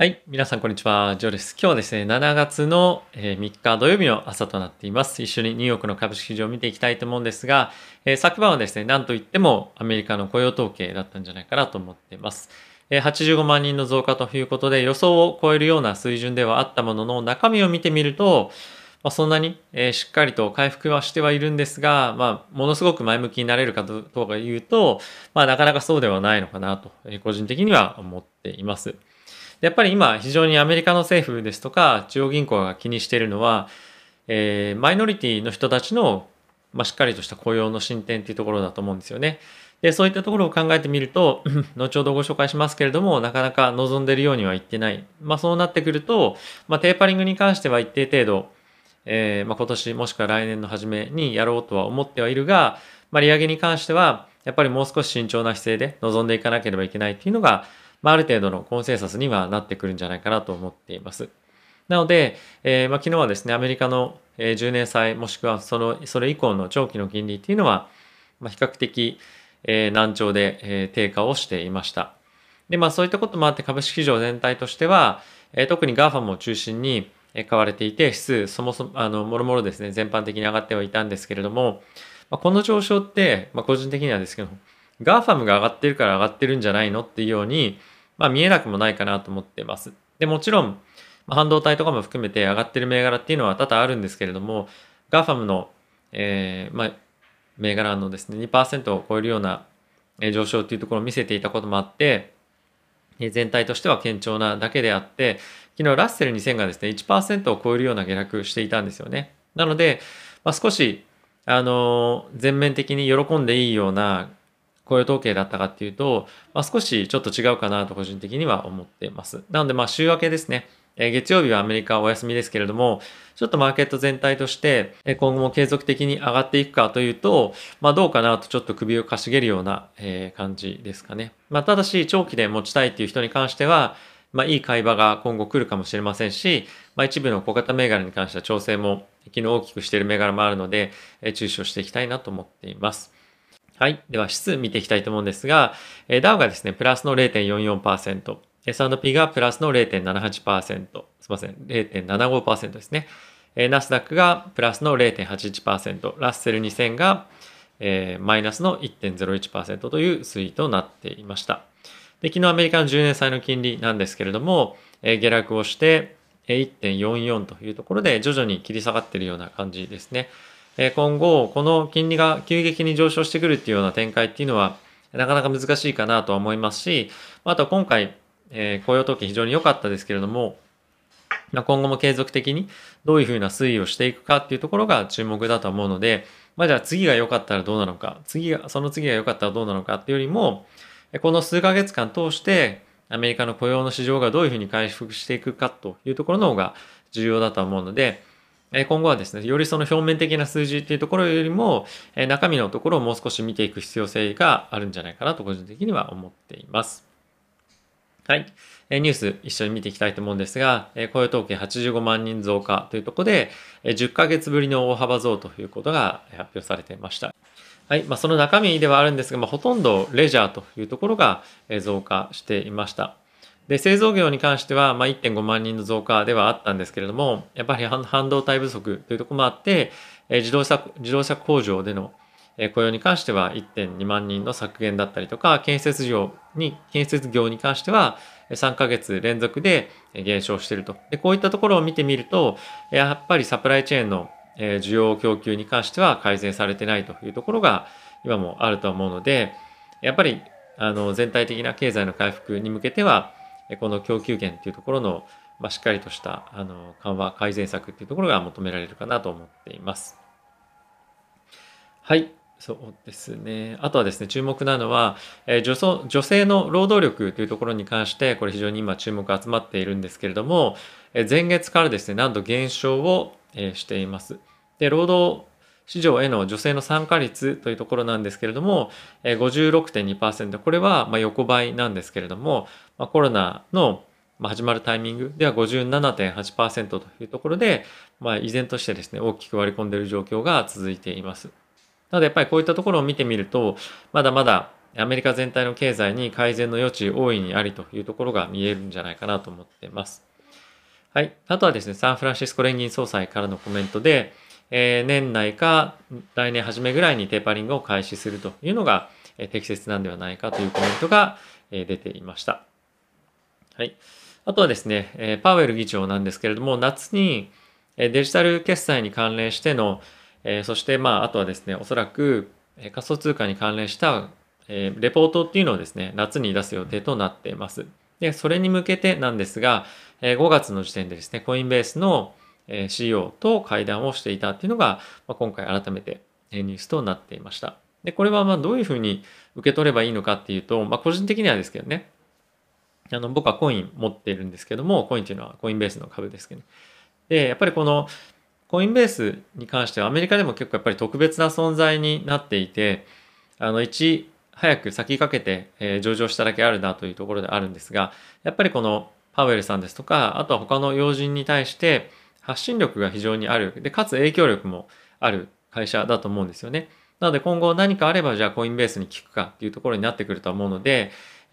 はい。皆さん、こんにちは。ジョーです。今日はですね、7月の3日土曜日の朝となっています。一緒にニューヨークの株式市場を見ていきたいと思うんですが、えー、昨晩はですね、なんといってもアメリカの雇用統計だったんじゃないかなと思っています。えー、85万人の増加ということで予想を超えるような水準ではあったものの、中身を見てみると、まあ、そんなに、えー、しっかりと回復はしてはいるんですが、まあ、ものすごく前向きになれるかどうか言うと、まあ、なかなかそうではないのかなと、え個人的には思っています。やっぱり今非常にアメリカの政府ですとか中央銀行が気にしているのは、えー、マイノリティの人たちの、まあ、しっかりとした雇用の進展っていうところだと思うんですよね。で、そういったところを考えてみると、後ほどご紹介しますけれども、なかなか望んでいるようにはいってない。まあそうなってくると、まあテーパリングに関しては一定程度、えー、まあ今年もしくは来年の初めにやろうとは思ってはいるが、まあ利上げに関しては、やっぱりもう少し慎重な姿勢で臨んでいかなければいけないっていうのが、まあ、ある程度のコンセンサスにはなってくるんじゃないかなと思っています。なので、えー、まあ、昨日はですね、アメリカの10年債もしくはそのそれ以降の長期の金利っていうのは、まあ、比較的、えー、難聴で、えー、低下をしていました。で、まあそういったこともあって株式市場全体としては、えー、特に GAFAM を中心に買われていて、指数、そもそも、あの、もろもろですね、全般的に上がってはいたんですけれども、まあ、この上昇って、まあ個人的にはですけど、 GAFAMが上がってるから上がってるんじゃないのっていうように、まあ見えなくもないかなと思ってます。で、もちろん、半導体とかも含めて上がってる銘柄っていうのは多々あるんですけれども、 GAFAMの、えー、まあ、銘柄のですね、2%を超えるような上昇っていうところを見せていたこともあって、全体としては堅調なだけであって、昨日ラッセル2000がですね、1%を超えるような下落していたんですよね。なので、まあ、少し、あの、全面的に喜んでいいような雇用統計だったかっていうと、まあ、少しちょっと違うかなと個人的には思っています。なので、まあ、週明けですね。え月曜日はアメリカお休みですけれども、ちょっとマーケット全体として、え今後も継続的に上がっていくかというと、まあどうかなとちょっと首をかしげるような、え感じですかね。まあただし長期で持ちたいっていう人に関しては、まあいい買い場が今後来るかもしれませんし、まあ一部の小型銘柄に関しては調整も昨日大きくしている銘柄もあるので、え注視をしていきたいなと思っています。はい。では、指数見ていきたいと思うんですが、ダウがですね、プラスの0.44%、S&P がプラスの0.78%、すみません、0.75%ですね。ナスダックがプラスの0.81%、ラッセル2000が、えー、マイナスの1.01%という推移となっていました。で、昨日アメリカの10年債の金利なんですけれども、えー、下落をして1.44というところで徐々に切り下がっているような感じですね。今後、この金利が急激に上昇してくるっていうような展開っていうのは、なかなか難しいかなとは思いますし、あとは今回、え、雇用統計非常に良かったですけれども、今後も継続的にどういうふうな推移をしていくかっていうところが注目だと思うので、まあじゃあ次が良かったらどうなのか、次が、その次が良かったらどうなのかっていうよりも、この数ヶ月間通してアメリカの雇用の市場がどういうふうに回復していくかというところの方が重要だと思うので、今後はですね、よりその表面的な数字っていうところよりも、中身のところをもう少し見ていく必要性があるんじゃないかなと個人的には思っています。はい。ニュース一緒に見ていきたいと思うんですが、雇用統計85万人増加というところで、10ヶ月ぶりの大幅増ということが発表されていました。はい。まあ、その中身ではあるんですが、まあ、ほとんどレジャーというところが増加していました。で、製造業に関しては、まあ、1.5万人の増加ではあったんですけれども、やっぱり半導体不足というところもあって、自動車、自動車工場での雇用に関しては1.2万人の削減だったりとか、建設業に、建設業に関しては3ヶ月連続で減少していると。で、こういったところを見てみると、やっぱりサプライチェーンの需要供給に関しては改善されてないというところが今もあると思うので、やっぱりあの全体的な経済の回復に向けては、この供給源っていうところの、まあ、しっかりとしたあの緩和改善策っていうところが求められるかなと思っています。はい。そうですね。あとはですね、注目なのは、え女女性の労働力というところに関して、これ非常に今注目が集まっているんですけれども、え前月からですね、なんと減少を、えしています。で、労働市場への女性の参加率というところなんですけれども、56.2%。これはま横ばいなんですけれども、まコロナの始まるタイミングでは57.8%というところで、まあ、依然としてですね、大きく割り込んでいる状況が続いています。なのでやっぱりこういったところを見てみると、まだまだアメリカ全体の経済に改善の余地大いにありというところが見えるんじゃないかなと思っています。はい。あとはですね、サンフランシスコ連銀総裁からのコメントで、えー、年内か来年初めぐらいにテーパリングを開始するというのが、えー、適切なんではないかというコメントが、えー、出ていました。はい。あとはですね、えー、パウエル議長なんですけれども、夏にえデジタル決済に関連しての、えー、そしてまあ、あとはですね、おそらくえ仮想通貨に関連したえレポートっていうのをですね、夏に出す予定となっています。で、それに向けてなんですが、え5月の時点でですね、コインベースの CEO と会談をしていたっていうのが、ま今回改めてニュースとなっていました。で、これはまあどういうふうに受け取ればいいのかっていうと、まあ個人的にはですけどね、あの僕はコイン持っているんですけども、コインっていうのはコインベースの株ですけど、ね、で、やっぱりこのコインベースに関してはアメリカでも結構やっぱり特別な存在になっていて、あの一早く先駆けて、え上場しただけあるなというところであるんですが、やっぱりこのパウエルさんですとか、あとは他の要人に対して発信力が非常にある。で、かつ影響力もある会社だと思うんですよね。なので今後何かあればじゃあコインベースに聞くかっていうところになってくると思うので、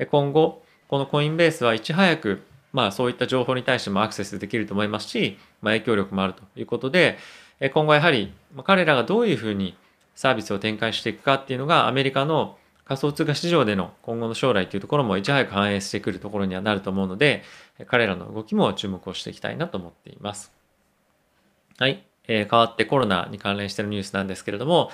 今後このコインベースはいち早くまあそういった情報に対してもアクセスできると思いますし、まあ、影響力もあるということで、今後やはり彼らがどういうふうにサービスを展開していくかっていうのがアメリカの仮想通貨市場での今後の将来というところもいち早く反映してくるところにはなると思うので、彼らの動きも注目をしていきたいなと思っています。はい。えー、変わってコロナに関連しているニュースなんですけれども、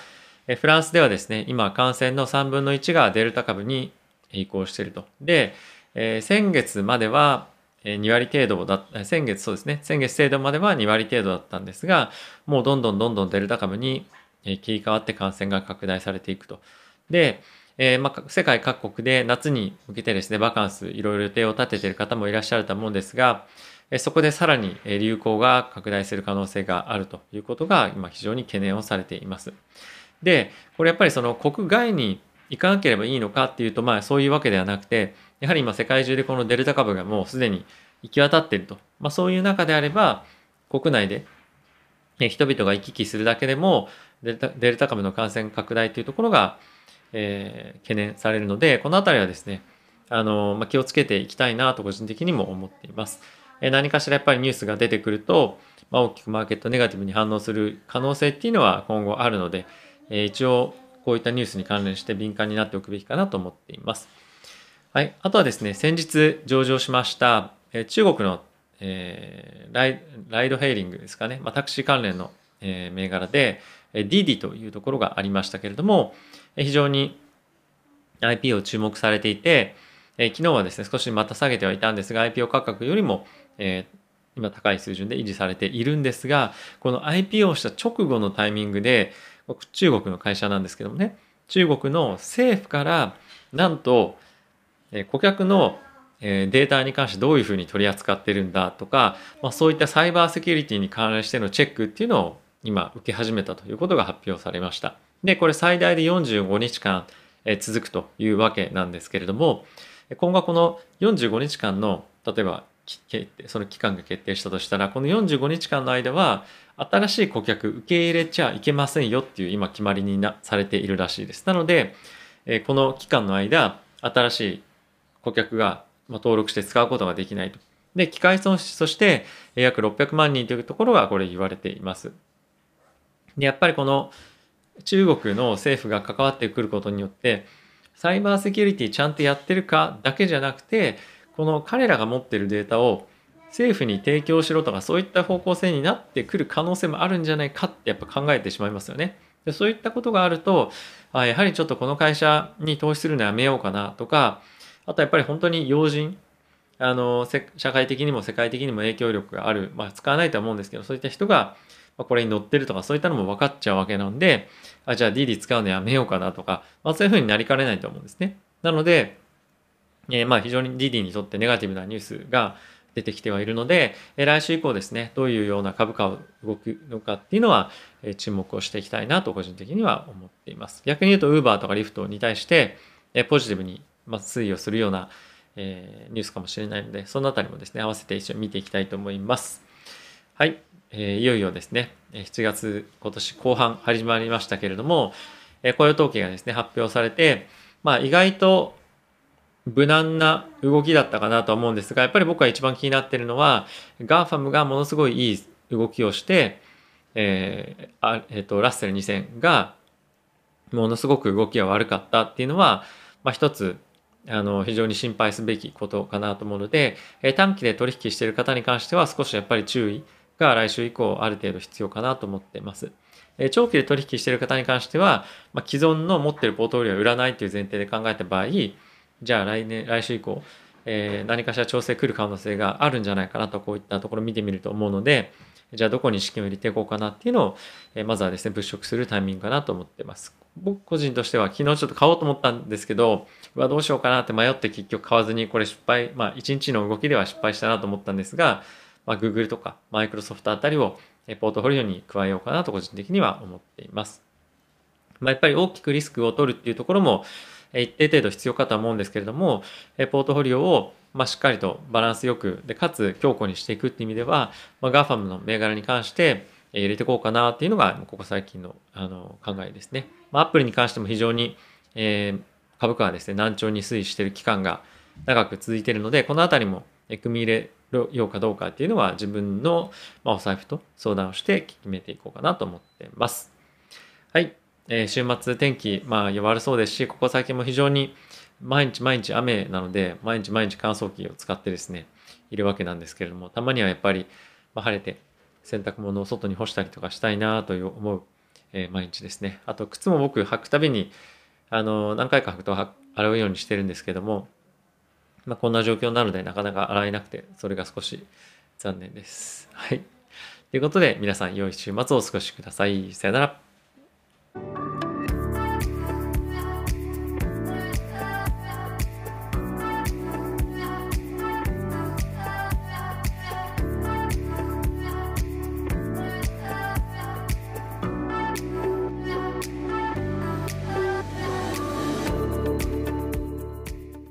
えフランスではですね、今感染の3分の1がデルタ株に移行していると。で、えー、先月までは2割程度だ先月そうですね、先月程度までは2割程度だったんですが、もうどんどんどんどんデルタ株に切り替わって感染が拡大されていくと。で、えー、まあ、世界各国で夏に向けてですね、バカンス、いろいろ予定を立てている方もいらっしゃると思うんですが、そこでさらに流行が拡大する可能性があるということが今非常に懸念をされています。で、これやっぱりその国外に行かなければいいのかっていうと、まあそういうわけではなくて、やはり今世界中でこのデルタ株がもうすでに行き渡っていると。まあそういう中であれば、国内で人々が行き来するだけでもデルタルタ株の感染拡大というところがえー、懸念されるので、このあたりはですね、あの、まあ、気をつけていきたいなと個人的にも思っています。何かしらやっぱりニュースが出てくると、まあ、大きくマーケットネガティブに反応する可能性っていうのは今後あるので、え、一応こういったニュースに関連して敏感になっておくべきかなと思っています。はい。あとはですね、先日上場しました、え、中国の、え、ライドヘイリングですかね、まあ、タクシー関連の、え、銘柄で、ディディというところがありましたけれども、え非常に IP を注目されていて、え昨日はですね、少しまた下げてはいたんですが、IPO 価格よりも、えー、今高い水準で維持されているんですが、この IPO をした直後のタイミングで、中国の会社なんですけどもね、中国の政府からなんと、え顧客のデータに関してどういうふうに取り扱ってるんだとか、まあ、そういったサイバーセキュリティに関連してのチェックっていうのを今受け始めたということが発表されました。で、これ最大で45日間続くというわけなんですけれども、今後この45日間の、例えばその期間が決定したとしたら、この45日間の間は、新しい顧客受け入れちゃいけませんよっていう今決まりになされているらしいです。なので、この期間の間、新しい顧客が登録して使うことができないと。で、機械損失として約600万人というところがこれ言われています。で、やっぱりこの中国の政府が関わってくることによってサイバーセキュリティちゃんとやってるかだけじゃなくてこの彼らが持ってるデータを政府に提供しろとかそういった方向性になってくる可能性もあるんじゃないかってやっぱ考えてしまいますよね。でそういったことがあるとあやはりちょっとこの会社に投資するのやめようかなとかあとやっぱり本当に要人あの社会的にも世界的にも影響力がある、まあ、使わないとは思うんですけどそういった人がこれに載ってるとかそういったのも分かっちゃうわけなんであ、じゃあ DD 使うのやめようかなとか、まあ、そういうふうになりかねないと思うんですね。なので、えー、まあ非常に DD にとってネガティブなニュースが出てきてはいるので、えー、来週以降ですね、どういうような株価を動くのかっていうのは、えー、注目をしていきたいなと個人的には思っています。逆に言うと Uber とか Lyft に対して、えー、ポジティブに、ま、推移をするような、えー、ニュースかもしれないので、そのあたりもですね、合わせて一緒に見ていきたいと思います。はい。えー、いよいよですね、7月今年後半始まりましたけれども、えー、雇用統計がですね、発表されて、まあ意外と無難な動きだったかなと思うんですが、やっぱり僕が一番気になっているのは、GAFAM がものすごいいい動きをして、えーあえー、とラッセル2000がものすごく動きが悪かったっていうのは、まあ、一つあの非常に心配すべきことかなと思うので、えー、短期で取引している方に関しては少しやっぱり注意が来週以降ある程度必要かなと思ってます。長期で取引している方に関しては、まあ、既存の持ってるポートフォリオを売らないという前提で考えた場合、じゃあ来年、来週以降、えー、何かしら調整来る可能性があるんじゃないかなとこういったところを見てみると思うので、じゃあどこに資金を入れていこうかなっていうのを、えー、まずはですね、物色するタイミングかなと思ってます。僕個人としては昨日ちょっと買おうと思ったんですけど、うわ、どうしようかなって迷って結局買わずにこれ失敗、まあ1日の動きでは失敗したなと思ったんですが、まあ、Google とか Microsoft あたりをポートフォリオに加えようかなと個人的には思っています。まあ、やっぱり大きくリスクを取るっていうところも一定程度必要かとは思うんですけれども、ポートフォリオをまあ、しっかりとバランスよくでかつ強固にしていくっていう意味では、まあ、GAFAM の銘柄に関して入れていこうかなっていうのがここ最近のあの考えですね。まあ、Apple に関しても非常に、えー、株価がですね難聴に推移している期間が長く続いているのでこの辺りも組み入れようかどうかっていうのは自分の、お財布と相談をして決めていこうかなと思ってます。はい。えー、週末天気、まあ、悪そうですし、ここ最近も非常に毎日毎日雨なので、毎日毎日乾燥機を使ってですね、いるわけなんですけれども、たまにはやっぱり、まあ、晴れて洗濯物を外に干したりとかしたいなという思う、えー、毎日ですね。あと、靴も僕履くたびに、あの、何回か履くと洗うようにしてるんですけども、まあ、こんな状況なのでなかなか洗えなくて、それが少し残念です。はい。ということで、皆さん良い週末をお過ごしください。さよなら。